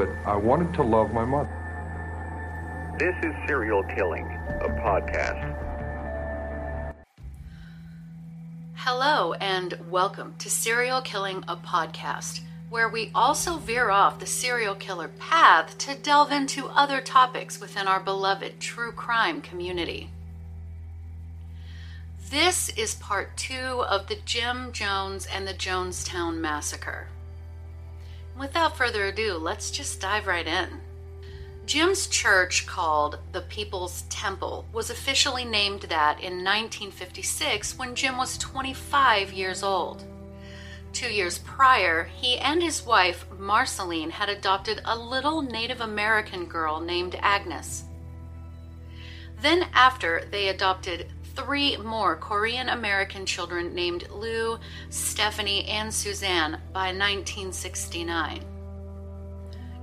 but I wanted to love my mother. This is Serial Killing, a podcast. Hello, and welcome to Serial Killing, a podcast, where we also veer off the serial killer path to delve into other topics within our beloved true crime community. This is part two of the Jim Jones and the Jonestown Massacre. Without further ado, let's just dive right in. Jim's church, called the People's Temple, was officially named that in 1956 when Jim was 25 years old. Two years prior, he and his wife, Marceline, had adopted a little Native American girl named Agnes. Then, after, they adopted three more Korean American children named Lew, Stephanie, and Suzanne by 1969.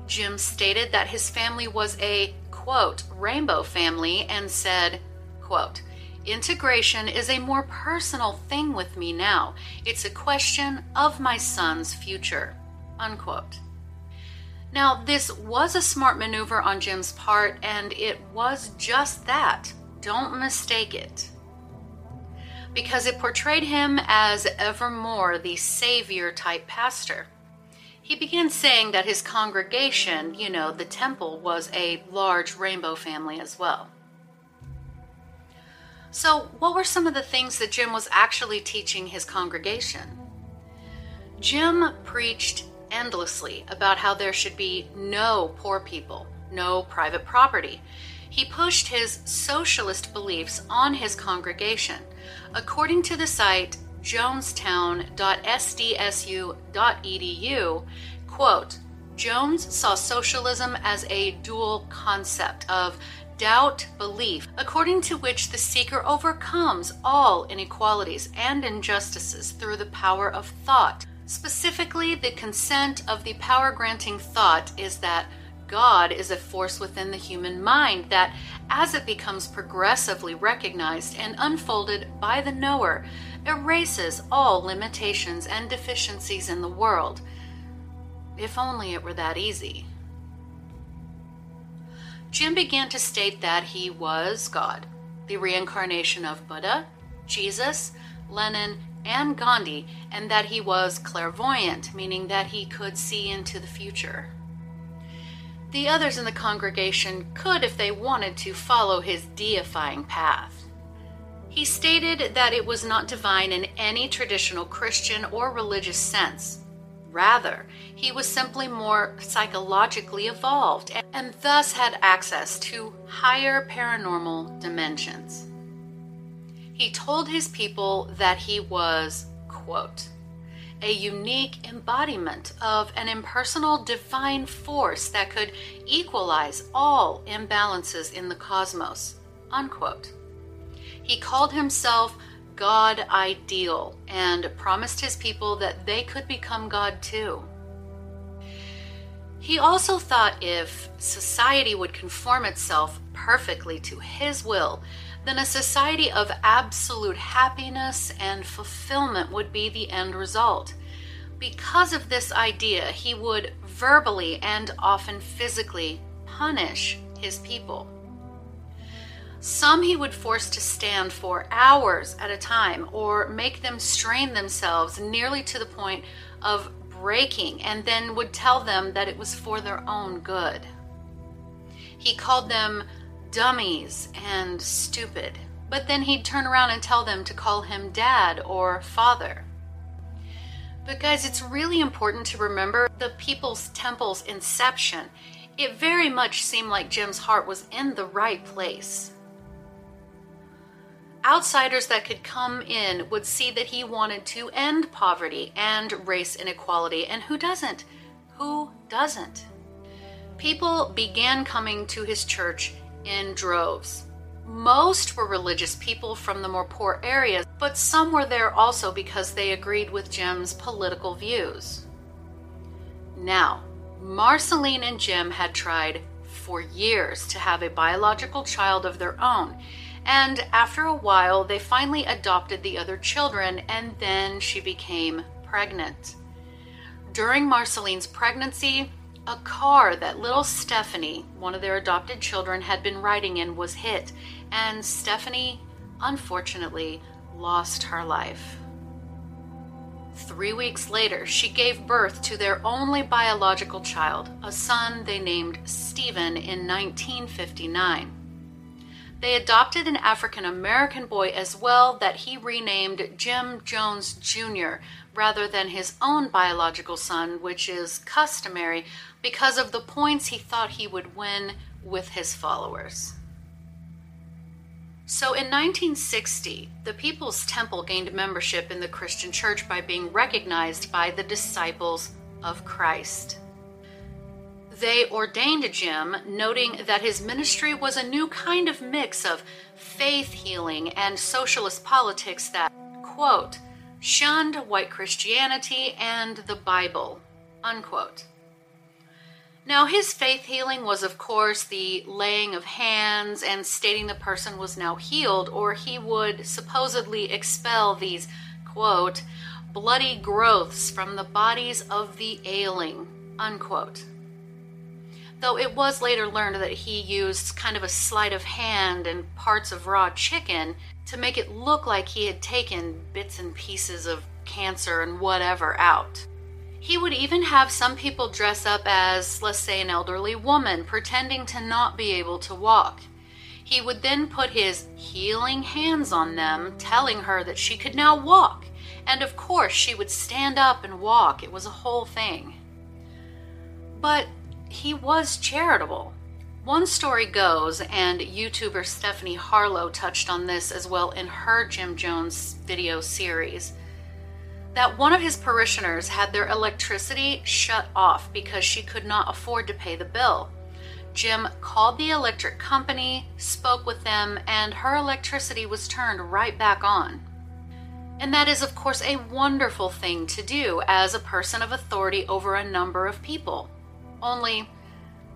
Jim stated that his family was a, quote, rainbow family and said, quote, integration is a more personal thing with me now. It's a question of my son's future, unquote. Now, this was a smart maneuver on Jim's part, and it was just that. Don't mistake it. Because it portrayed him as evermore the savior type pastor he began saying that his congregation, you know, the temple, was a large rainbow family as well. So, what were some of the things that Jim was actually teaching his congregation? Jim preached endlessly about how there should be no poor people, no private property. He pushed his socialist beliefs on his congregation. According to the site jonestown.sdsu.edu, quote, Jones saw socialism as a dual concept of doubt belief, according to which the seeker overcomes all inequalities and injustices through the power of thought. Specifically, the consent of the power granting thought is that God is a force within the human mind that, as it becomes progressively recognized and unfolded by the knower, erases all limitations and deficiencies in the world. If only it were that easy. Jim began to state that he was God, the reincarnation of Buddha, Jesus, Lenin, and Gandhi, and that he was clairvoyant, meaning that he could see into the future. The others in the congregation could, if they wanted to, follow his deifying path. He stated that it was not divine in any traditional Christian or religious sense. Rather, he was simply more psychologically evolved and thus had access to higher paranormal dimensions. He told his people that he was, quote, a unique embodiment of an impersonal divine force that could equalize all imbalances in the cosmos, unquote. He called himself God Ideal and promised his people that they could become God too. He also thought if society would conform itself perfectly to his will, then a society of absolute happiness and fulfillment would be the end result. Because of this idea, he would verbally and often physically punish his people. Some he would force to stand for hours at a time or make them strain themselves nearly to the point of breaking and then would tell them that it was for their own good. He called them dummies and stupid, but then he'd turn around and tell them to call him dad or father. But, guys, it's really important to remember the People's Temple's inception. It very much seemed like Jim's heart was in the right place outsiders that could come in would see that he wanted to end poverty and race inequality. And who doesn't? Who doesn't? people began coming to his church in droves. Most were religious people from the more poor areas, but some were there also because they agreed with Jim's political views. Now, Marceline and Jim had tried for years to have a biological child of their own, and after a while, they finally adopted the other children, and then she became pregnant. During Marceline's pregnancy, a car that little Stephanie, one of their adopted children, had been riding in was hit, and Stephanie, unfortunately, lost her life. Three weeks later, she gave birth to their only biological child, a son they named Stephen in 1959. They adopted an African American boy as well that he renamed Jim Jones Jr. rather than his own biological son, which is customary because of the points he thought he would win with his followers. So in 1960, the People's Temple gained membership in the Christian church by being recognized by the disciples of Christ. They ordained Jim, noting that his ministry was a new kind of mix of faith healing and socialist politics that, quote, shunned white Christianity and the Bible, unquote. Now, his faith healing was, of course, the laying of hands and stating the person was now healed, or he would supposedly expel these, quote, bloody growths from the bodies of the ailing, unquote. Though it was later learned that he used kind of a sleight of hand and parts of raw chicken to make it look like he had taken bits and pieces of cancer and whatever out. He would even have some people dress up as, let's say, an elderly woman, pretending to not be able to walk. He would then put his healing hands on them, telling her that she could now walk. And of course, she would stand up and walk. It was a whole thing. But he was charitable. One story goes, and YouTuber Stephanie Harlowe touched on this as well in her Jim Jones video series that one of his parishioners had their electricity shut off because she could not afford to pay the bill. Jim called the electric company, spoke with them, and her electricity was turned right back on. And that is, of course, a wonderful thing to do as a person of authority over a number of people. Only,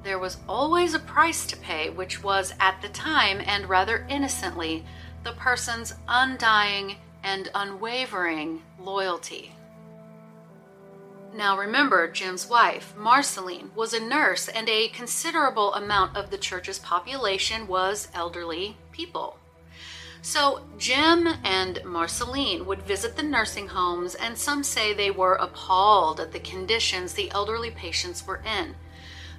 there was always a price to pay, which was, at the time and rather innocently, the person's undying and unwavering loyalty. Now remember, Jim's wife, Marceline, was a nurse, and a considerable amount of the church's population was elderly people. So Jim and Marceline would visit the nursing homes, and some say they were appalled at the conditions the elderly patients were in.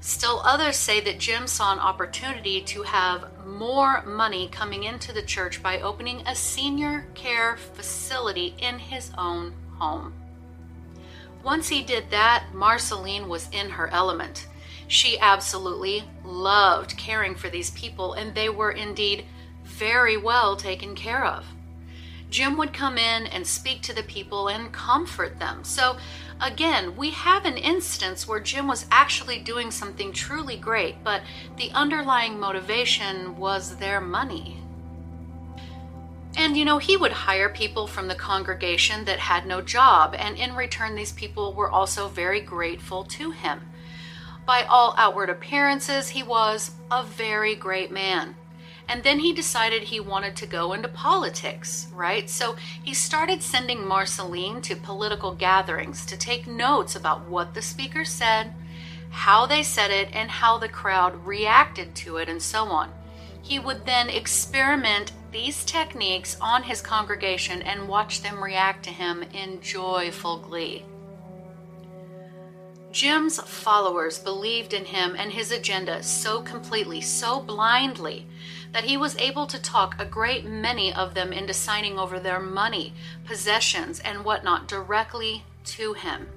Still, others say that Jim saw an opportunity to have more money coming into the church by opening a senior care facility in his own home. Once he did that, Marceline was in her element. She absolutely loved caring for these people, and they were indeed very well taken care of. Jim would come in and speak to the people and comfort them. So Again, we have an instance where Jim was actually doing something truly great, but the underlying motivation was their money. And you know, he would hire people from the congregation that had no job, and in return, these people were also very grateful to him. By all outward appearances, he was a very great man. And then he decided he wanted to go into politics, right? So he started sending Marceline to political gatherings to take notes about what the speaker said, how they said it, and how the crowd reacted to it, and so on. He would then experiment these techniques on his congregation and watch them react to him in joyful glee. Jim's followers believed in him and his agenda so completely, so blindly, that he was able to talk a great many of them into signing over their money, possessions, and whatnot directly to him.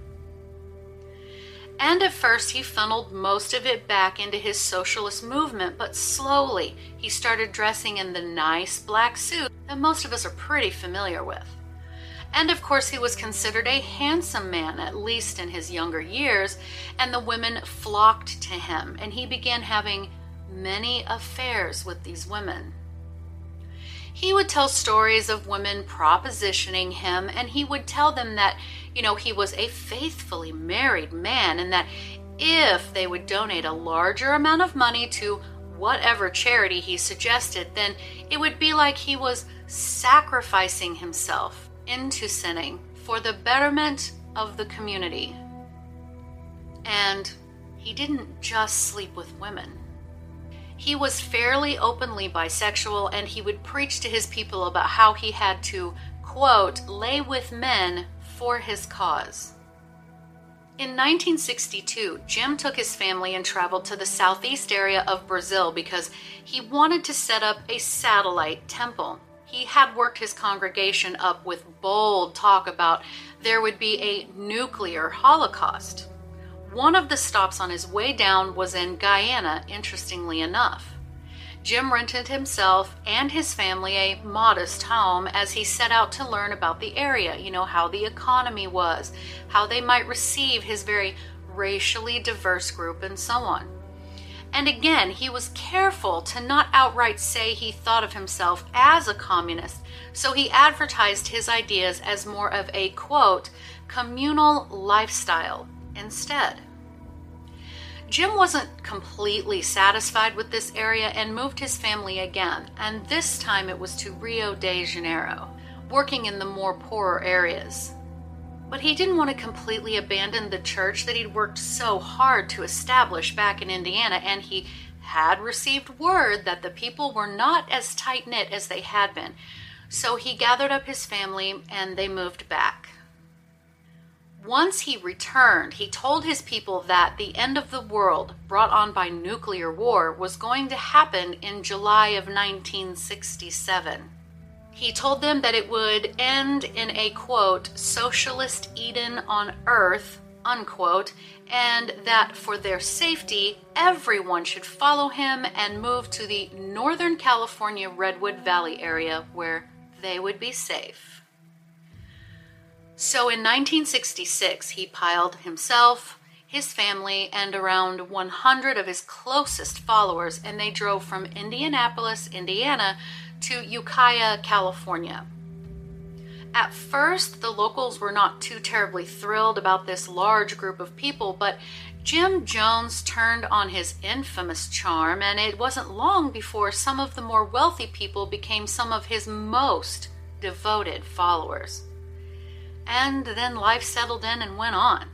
And at first, he funneled most of it back into his socialist movement, but slowly he started dressing in the nice black suit that most of us are pretty familiar with. And of course, he was considered a handsome man, at least in his younger years, and the women flocked to him, and he began having many affairs with these women. He would tell stories of women propositioning him, and he would tell them that, you know, he was a faithfully married man, and that if they would donate a larger amount of money to whatever charity he suggested, then it would be like he was sacrificing himself into sinning for the betterment of the community. And he didn't just sleep with women. He was fairly openly bisexual, and he would preach to his people about how he had to, quote, lay with men for his cause. In 1962, Jim took his family and traveled to the southeast area of Brazil because he wanted to set up a satellite temple. He had worked his congregation up with bold talk about there would be a nuclear holocaust. One of the stops on his way down was in Guyana, interestingly enough. Jim rented himself and his family a modest home as he set out to learn about the area, you know, how the economy was, how they might receive his very racially diverse group, and so on. And again, he was careful to not outright say he thought of himself as a communist, so he advertised his ideas as more of a quote, communal lifestyle instead. Jim wasn't completely satisfied with this area and moved his family again, and this time it was to Rio de Janeiro, working in the more poorer areas. But he didn't want to completely abandon the church that he'd worked so hard to establish back in Indiana, and he had received word that the people were not as tight knit as they had been. So he gathered up his family and they moved back. Once he returned, he told his people that the end of the world brought on by nuclear war was going to happen in July of 1967. He told them that it would end in a quote, socialist Eden on earth, unquote, and that for their safety, everyone should follow him and move to the Northern California Redwood Valley area where they would be safe. So in 1966, he piled himself, his family, and around 100 of his closest followers, and they drove from Indianapolis, Indiana, to Ukiah, California. At first, the locals were not too terribly thrilled about this large group of people, but Jim Jones turned on his infamous charm, and it wasn't long before some of the more wealthy people became some of his most devoted followers and then life settled in and went on.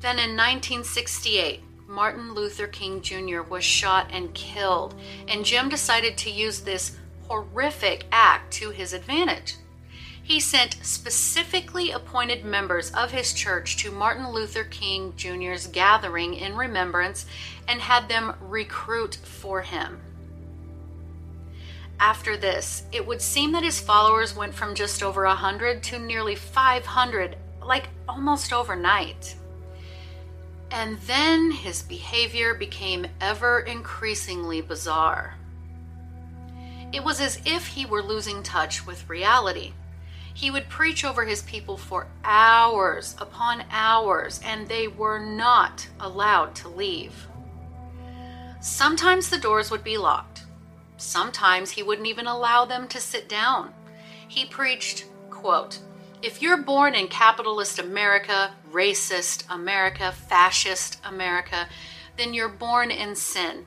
Then in 1968, Martin Luther King Jr. was shot and killed, and Jim decided to use this horrific act to his advantage. He sent specifically appointed members of his church to Martin Luther King Jr.'s gathering in remembrance and had them recruit for him. After this, it would seem that his followers went from just over 100 to nearly 500, like almost overnight. And then his behavior became ever increasingly bizarre. It was as if he were losing touch with reality. He would preach over his people for hours upon hours, and they were not allowed to leave. Sometimes the doors would be locked, Sometimes he wouldn't even allow them to sit down. He preached, quote, if you're born in capitalist America, racist America, fascist America, then you're born in sin.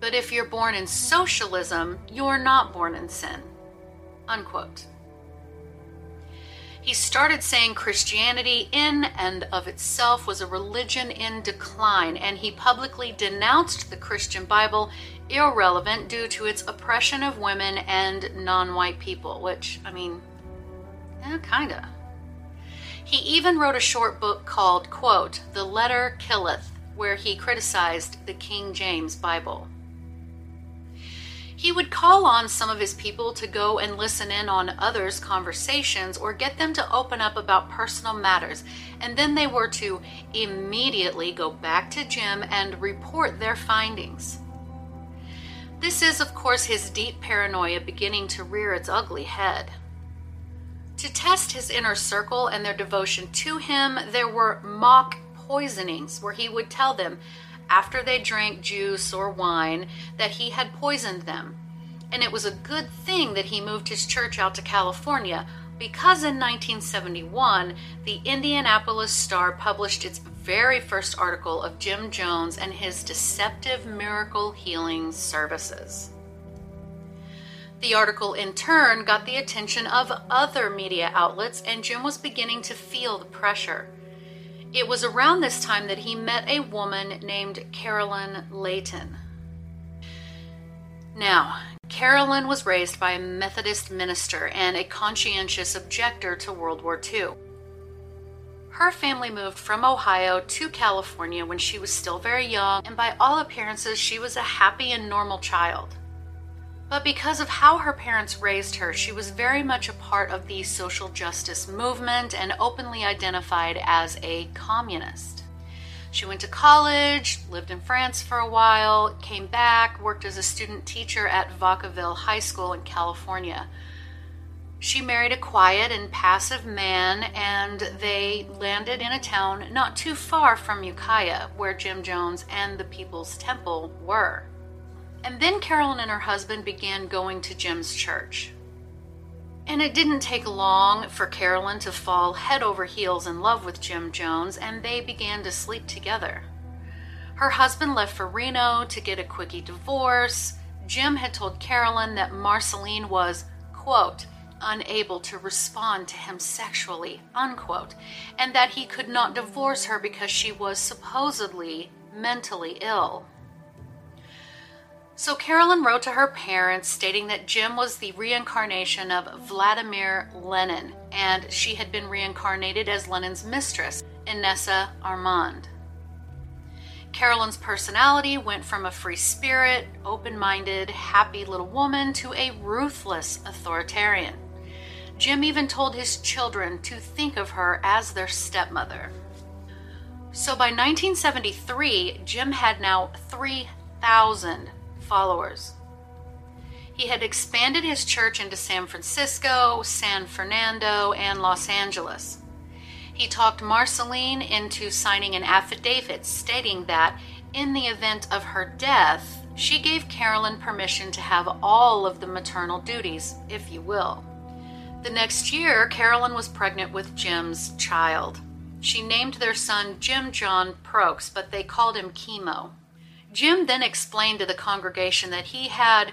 But if you're born in socialism, you're not born in sin. Unquote. He started saying Christianity in and of itself was a religion in decline, and he publicly denounced the Christian Bible irrelevant due to its oppression of women and non white people, which, I mean, yeah, kinda. He even wrote a short book called, quote, The Letter Killeth, where he criticized the King James Bible. He would call on some of his people to go and listen in on others' conversations or get them to open up about personal matters, and then they were to immediately go back to Jim and report their findings. This is, of course, his deep paranoia beginning to rear its ugly head. To test his inner circle and their devotion to him, there were mock poisonings where he would tell them after they drank juice or wine that he had poisoned them. And it was a good thing that he moved his church out to California because in 1971, the Indianapolis Star published its very first article of Jim Jones and his deceptive miracle healing services. The article, in turn, got the attention of other media outlets, and Jim was beginning to feel the pressure. It was around this time that he met a woman named Carolyn Layton. Now, Carolyn was raised by a Methodist minister and a conscientious objector to World War II. Her family moved from Ohio to California when she was still very young, and by all appearances, she was a happy and normal child. But because of how her parents raised her, she was very much a part of the social justice movement and openly identified as a communist. She went to college, lived in France for a while, came back, worked as a student teacher at Vacaville High School in California. She married a quiet and passive man, and they landed in a town not too far from Ukiah, where Jim Jones and the People's Temple were. And then Carolyn and her husband began going to Jim's church. And it didn't take long for Carolyn to fall head over heels in love with Jim Jones, and they began to sleep together. Her husband left for Reno to get a quickie divorce. Jim had told Carolyn that Marceline was, quote, unable to respond to him sexually, unquote, and that he could not divorce her because she was supposedly mentally ill. So Carolyn wrote to her parents stating that Jim was the reincarnation of Vladimir Lenin, and she had been reincarnated as Lenin's mistress, Inessa Armand. Carolyn's personality went from a free spirit, open minded, happy little woman to a ruthless authoritarian. Jim even told his children to think of her as their stepmother. So by 1973, Jim had now 3,000 followers. He had expanded his church into San Francisco, San Fernando, and Los Angeles. He talked Marceline into signing an affidavit stating that, in the event of her death, she gave Carolyn permission to have all of the maternal duties, if you will. The next year, Carolyn was pregnant with Jim's child. She named their son Jim Jon Prokes, but they called him Kimo. Jim then explained to the congregation that he had,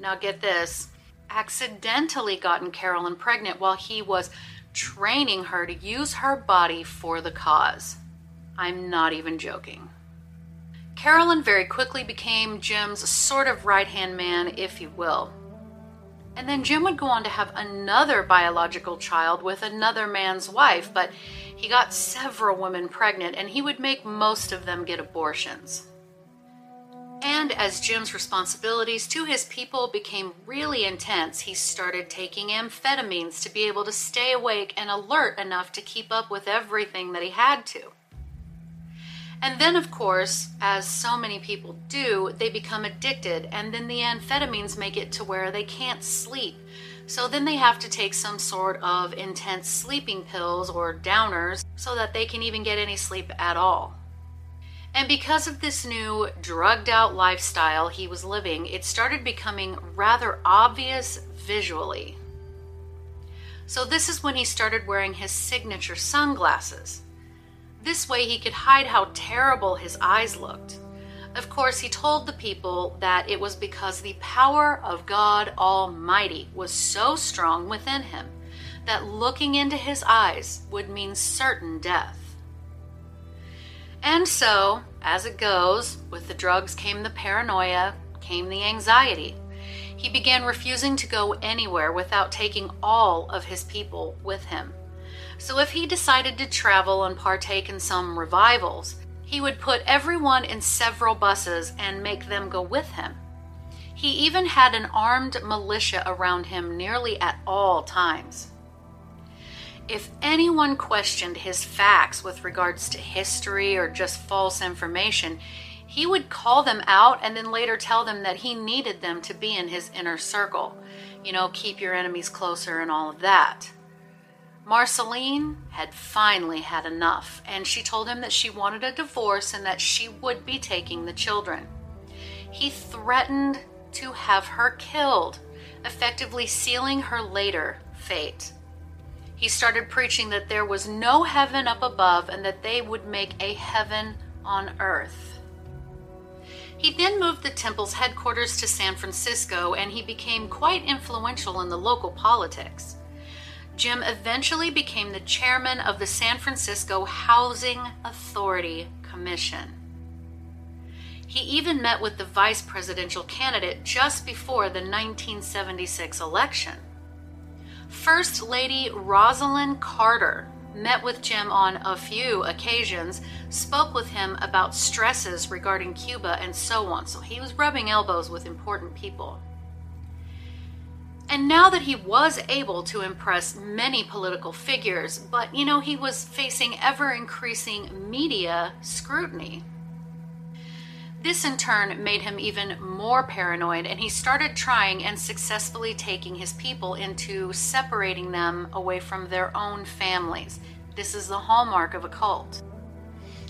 now get this, accidentally gotten Carolyn pregnant while he was training her to use her body for the cause. I'm not even joking. Carolyn very quickly became Jim's sort of right hand man, if you will. And then Jim would go on to have another biological child with another man's wife, but he got several women pregnant and he would make most of them get abortions. And as Jim's responsibilities to his people became really intense, he started taking amphetamines to be able to stay awake and alert enough to keep up with everything that he had to. And then, of course, as so many people do, they become addicted, and then the amphetamines make it to where they can't sleep. So then they have to take some sort of intense sleeping pills or downers so that they can even get any sleep at all. And because of this new drugged out lifestyle he was living, it started becoming rather obvious visually. So, this is when he started wearing his signature sunglasses. This way, he could hide how terrible his eyes looked. Of course, he told the people that it was because the power of God Almighty was so strong within him that looking into his eyes would mean certain death. And so, as it goes, with the drugs came the paranoia, came the anxiety. He began refusing to go anywhere without taking all of his people with him. So, if he decided to travel and partake in some revivals, he would put everyone in several buses and make them go with him. He even had an armed militia around him nearly at all times. If anyone questioned his facts with regards to history or just false information, he would call them out and then later tell them that he needed them to be in his inner circle. You know, keep your enemies closer and all of that. Marceline had finally had enough, and she told him that she wanted a divorce and that she would be taking the children. He threatened to have her killed, effectively sealing her later fate. He started preaching that there was no heaven up above and that they would make a heaven on earth. He then moved the temple's headquarters to San Francisco and he became quite influential in the local politics. Jim eventually became the chairman of the San Francisco Housing Authority Commission. He even met with the vice presidential candidate just before the 1976 election. First Lady Rosalynn Carter met with Jim on a few occasions, spoke with him about stresses regarding Cuba, and so on. So he was rubbing elbows with important people. And now that he was able to impress many political figures, but you know, he was facing ever increasing media scrutiny. This in turn made him even more paranoid, and he started trying and successfully taking his people into separating them away from their own families. This is the hallmark of a cult.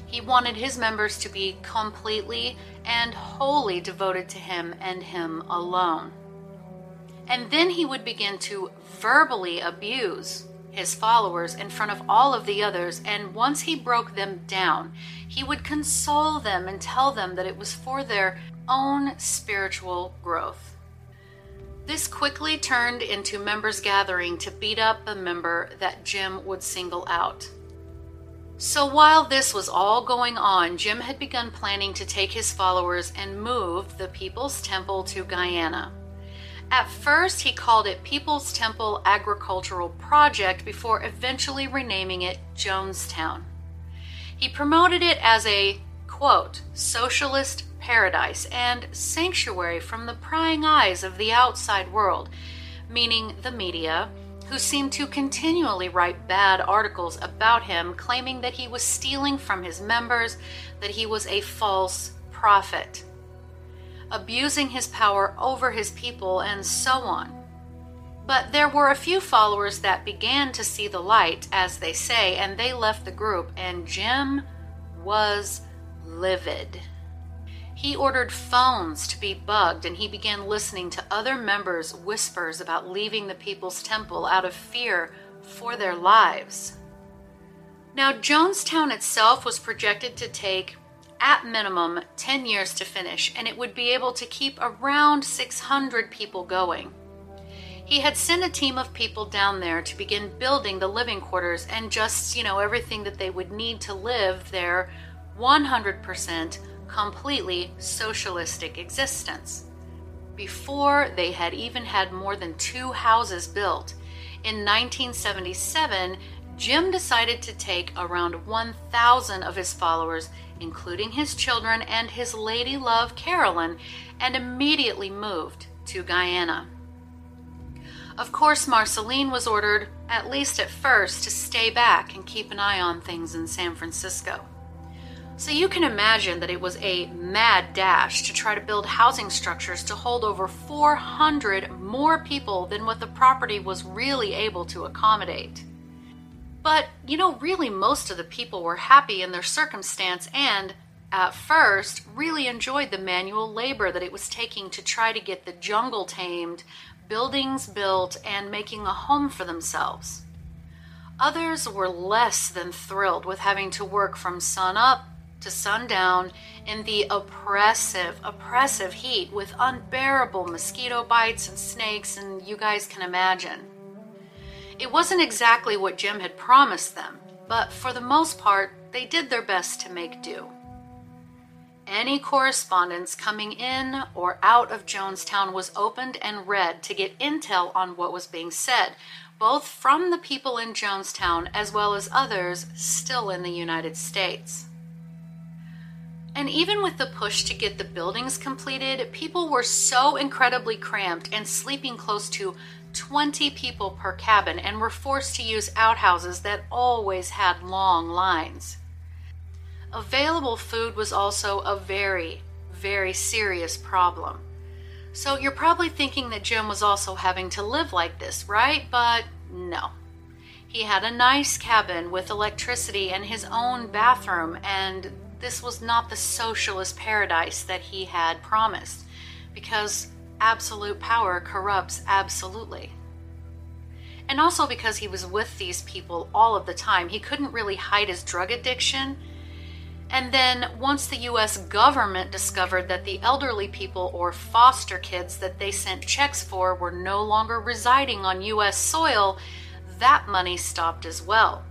He wanted his members to be completely and wholly devoted to him and him alone. And then he would begin to verbally abuse his followers in front of all of the others, and once he broke them down, he would console them and tell them that it was for their own spiritual growth. This quickly turned into members gathering to beat up a member that Jim would single out. So while this was all going on, Jim had begun planning to take his followers and move the People's Temple to Guyana. At first, he called it People's Temple Agricultural Project before eventually renaming it Jonestown. He promoted it as a, quote, socialist paradise and sanctuary from the prying eyes of the outside world, meaning the media, who seemed to continually write bad articles about him, claiming that he was stealing from his members, that he was a false prophet abusing his power over his people, and so on. But there were a few followers that began to see the light, as they say, and they left the group, and Jim was livid. He ordered phones to be bugged and he began listening to other members' whispers about leaving the People's Temple out of fear for their lives. Now, Jonestown itself was projected to take at minimum 10 years to finish, and it would be able to keep around 600 people going. He had sent a team of people down there to begin building the living quarters and just, you know, everything that they would need to live their 100% completely socialistic existence. Before they had even had more than two houses built, in 1977, Jim decided to take around 1,000 of his followers including his children and his lady love Carolyn, and immediately moved to Guyana. Of course, Marceline was ordered, at least at first, to stay back and keep an eye on things in San Francisco. So you can imagine that it was a mad dash to try to build housing structures to hold over 400 more people than what the property was really able to accommodate. But, you know, really, most of the people were happy in their circumstance and, at first, really enjoyed the manual labor that it was taking to try to get the jungle tamed, buildings built, and making a home for themselves. Others were less than thrilled with having to work from sun up to sundown in the oppressive, oppressive heat with unbearable mosquito bites and snakes, and you guys can imagine. It wasn't exactly what Jim had promised them, but for the most part, they did their best to make do. Any correspondence coming in or out of Jonestown was opened and read to get intel on what was being said, both from the people in Jonestown as well as others still in the United States. And even with the push to get the buildings completed, people were so incredibly cramped and sleeping close to 20 people per cabin and were forced to use outhouses that always had long lines. Available food was also a very, very serious problem. So you're probably thinking that Jim was also having to live like this, right? But no. He had a nice cabin with electricity and his own bathroom, and this was not the socialist paradise that he had promised, because absolute power corrupts absolutely. And also because he was with these people all of the time, he couldn't really hide his drug addiction. And then, once the US government discovered that the elderly people or foster kids that they sent checks for were no longer residing on US soil, that money stopped as well.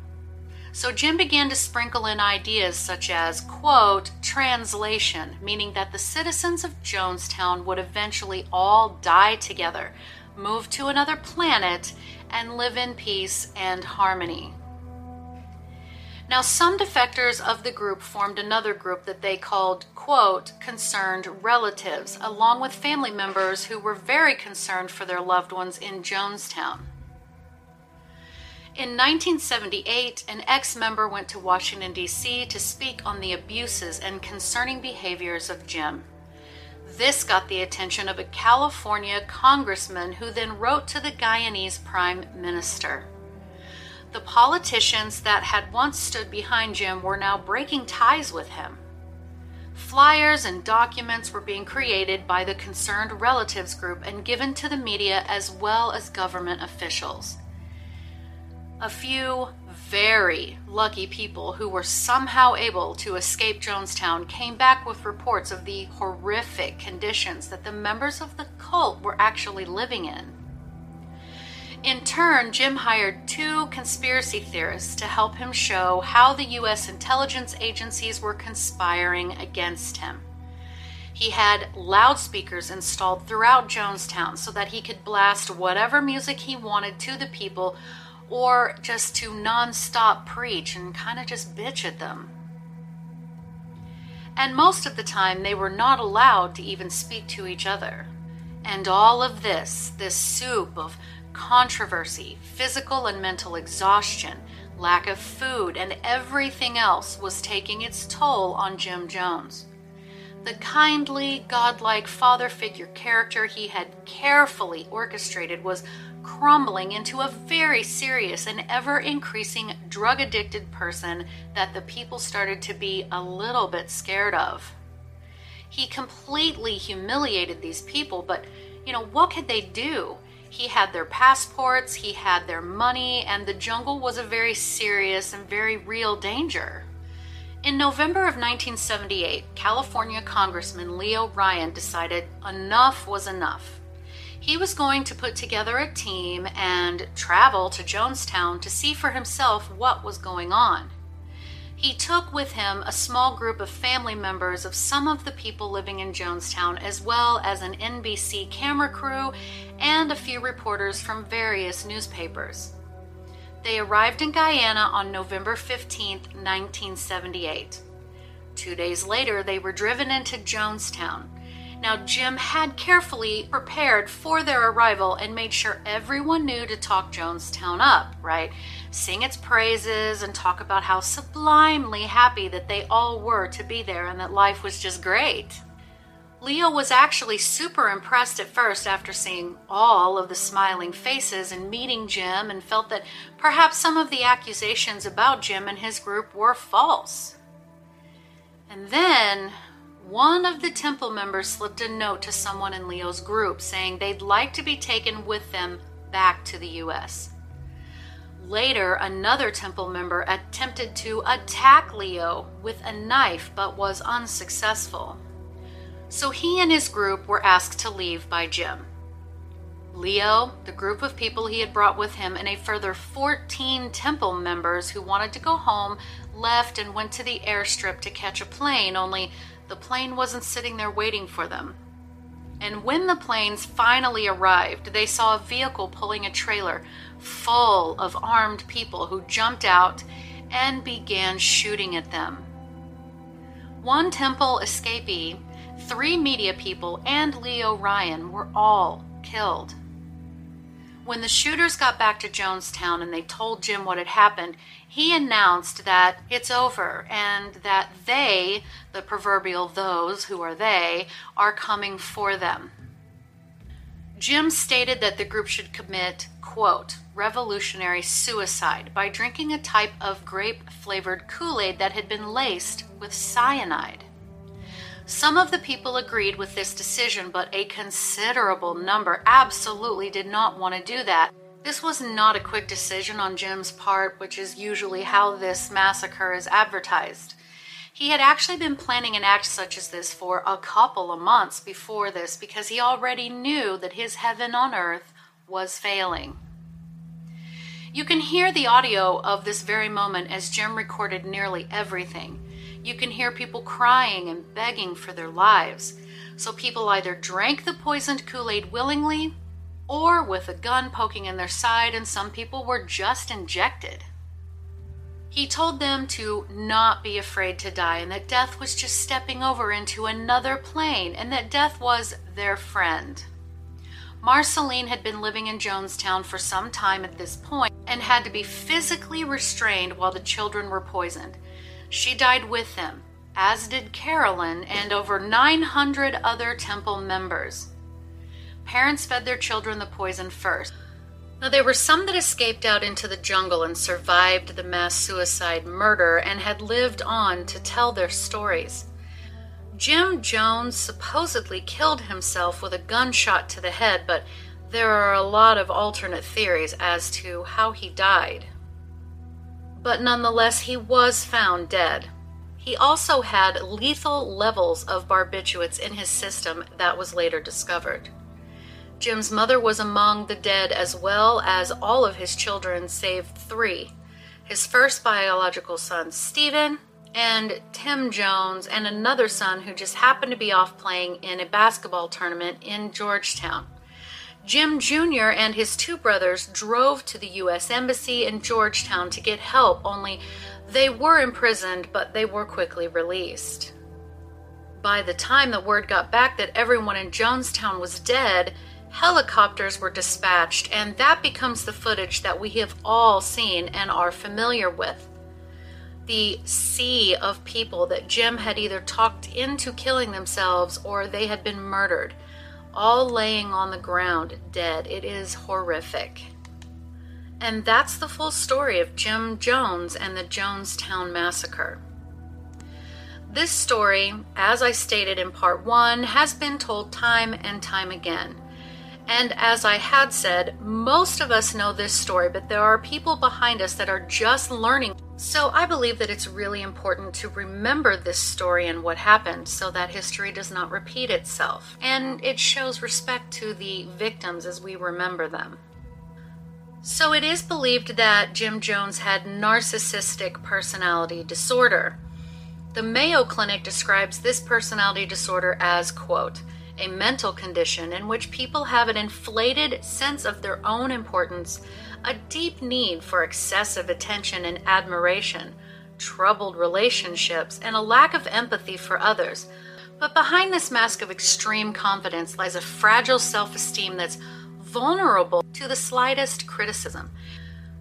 So Jim began to sprinkle in ideas such as, quote, translation, meaning that the citizens of Jonestown would eventually all die together, move to another planet, and live in peace and harmony. Now, some defectors of the group formed another group that they called, quote, concerned relatives, along with family members who were very concerned for their loved ones in Jonestown. In 1978, an ex member went to Washington, D.C. to speak on the abuses and concerning behaviors of Jim. This got the attention of a California congressman who then wrote to the Guyanese prime minister. The politicians that had once stood behind Jim were now breaking ties with him. Flyers and documents were being created by the concerned relatives group and given to the media as well as government officials. A few very lucky people who were somehow able to escape Jonestown came back with reports of the horrific conditions that the members of the cult were actually living in. In turn, Jim hired two conspiracy theorists to help him show how the U.S. intelligence agencies were conspiring against him. He had loudspeakers installed throughout Jonestown so that he could blast whatever music he wanted to the people or just to nonstop preach and kind of just bitch at them. And most of the time, they were not allowed to even speak to each other. And all of this, this soup of controversy, physical and mental exhaustion, lack of food, and everything else was taking its toll on Jim Jones. The kindly, godlike father figure character he had carefully orchestrated was crumbling into a very serious and ever increasing drug addicted person that the people started to be a little bit scared of. He completely humiliated these people, but you know, what could they do? He had their passports, he had their money, and the jungle was a very serious and very real danger. In November of 1978, California Congressman Leo Ryan decided enough was enough he was going to put together a team and travel to Jonestown to see for himself what was going on. He took with him a small group of family members of some of the people living in Jonestown, as well as an NBC camera crew and a few reporters from various newspapers. They arrived in Guyana on November 15, 1978. Two days later, they were driven into Jonestown. Now, Jim had carefully prepared for their arrival and made sure everyone knew to talk Jonestown up, right? Sing its praises and talk about how sublimely happy that they all were to be there and that life was just great. Leo was actually super impressed at first after seeing all of the smiling faces and meeting Jim and felt that perhaps some of the accusations about Jim and his group were false. And then one of the temple members slipped a note to someone in Leo's group saying they'd like to be taken with them back to the U.S. Later, another temple member attempted to attack Leo with a knife but was unsuccessful. So he and his group were asked to leave by Jim. Leo, the group of people he had brought with him, and a further 14 temple members who wanted to go home left and went to the airstrip to catch a plane, only the plane wasn't sitting there waiting for them. And when the planes finally arrived, they saw a vehicle pulling a trailer full of armed people who jumped out and began shooting at them. One temple escapee, three media people, and Leo Ryan were all killed. When the shooters got back to Jonestown and they told Jim what had happened, he announced that it's over and that they, the proverbial those who are they, are coming for them. Jim stated that the group should commit, quote, revolutionary suicide by drinking a type of grape flavored Kool Aid that had been laced with cyanide. Some of the people agreed with this decision, but a considerable number absolutely did not want to do that. This was not a quick decision on Jim's part, which is usually how this massacre is advertised. He had actually been planning an act such as this for a couple of months before this because he already knew that his heaven on earth was failing. You can hear the audio of this very moment as Jim recorded nearly everything. You can hear people crying and begging for their lives. So people either drank the poisoned Kool Aid willingly or with a gun poking in their side, and some people were just injected. He told them to not be afraid to die and that death was just stepping over into another plane and that death was their friend. Marceline had been living in Jonestown for some time at this point and had to be physically restrained while the children were poisoned. She died with them, as did Carolyn and over 900 other temple members. Parents fed their children the poison first. Now, there were some that escaped out into the jungle and survived the mass suicide murder and had lived on to tell their stories. Jim Jones supposedly killed himself with a gunshot to the head, but there are a lot of alternate theories as to how he died. But nonetheless, he was found dead. He also had lethal levels of barbiturates in his system that was later discovered. Jim's mother was among the dead as well as all of his children, save three his first biological son, Stephan, and Tim Jones, and another son who just happened to be off playing in a basketball tournament in Georgetown. Jim Jr. and his two brothers drove to the U.S. Embassy in Georgetown to get help, only they were imprisoned, but they were quickly released. By the time the word got back that everyone in Jonestown was dead, helicopters were dispatched, and that becomes the footage that we have all seen and are familiar with. The sea of people that Jim had either talked into killing themselves or they had been murdered, all laying on the ground dead. It is horrific. And that's the full story of Jim Jones and the Jonestown Massacre. This story, as I stated in part one, has been told time and time again. And as I had said, most of us know this story, but there are people behind us that are just learning. So I believe that it's really important to remember this story and what happened so that history does not repeat itself. And it shows respect to the victims as we remember them. So it is believed that Jim Jones had narcissistic personality disorder. The Mayo Clinic describes this personality disorder as, quote, a mental condition in which people have an inflated sense of their own importance, a deep need for excessive attention and admiration, troubled relationships, and a lack of empathy for others. But behind this mask of extreme confidence lies a fragile self esteem that's vulnerable to the slightest criticism.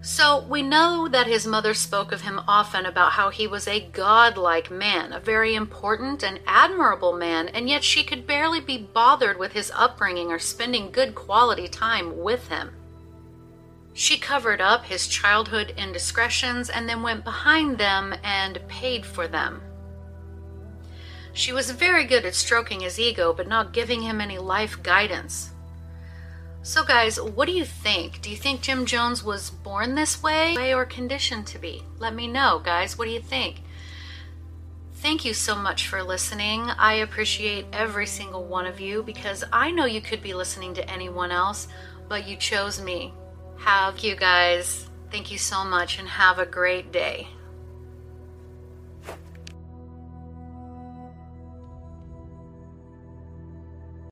So we know that his mother spoke of him often about how he was a godlike man, a very important and admirable man, and yet she could barely be bothered with his upbringing or spending good quality time with him. She covered up his childhood indiscretions and then went behind them and paid for them. She was very good at stroking his ego, but not giving him any life guidance. So, guys, what do you think? Do you think Jim Jones was born this way or conditioned to be? Let me know, guys. What do you think? Thank you so much for listening. I appreciate every single one of you because I know you could be listening to anyone else, but you chose me. Have you guys. Thank you so much and have a great day.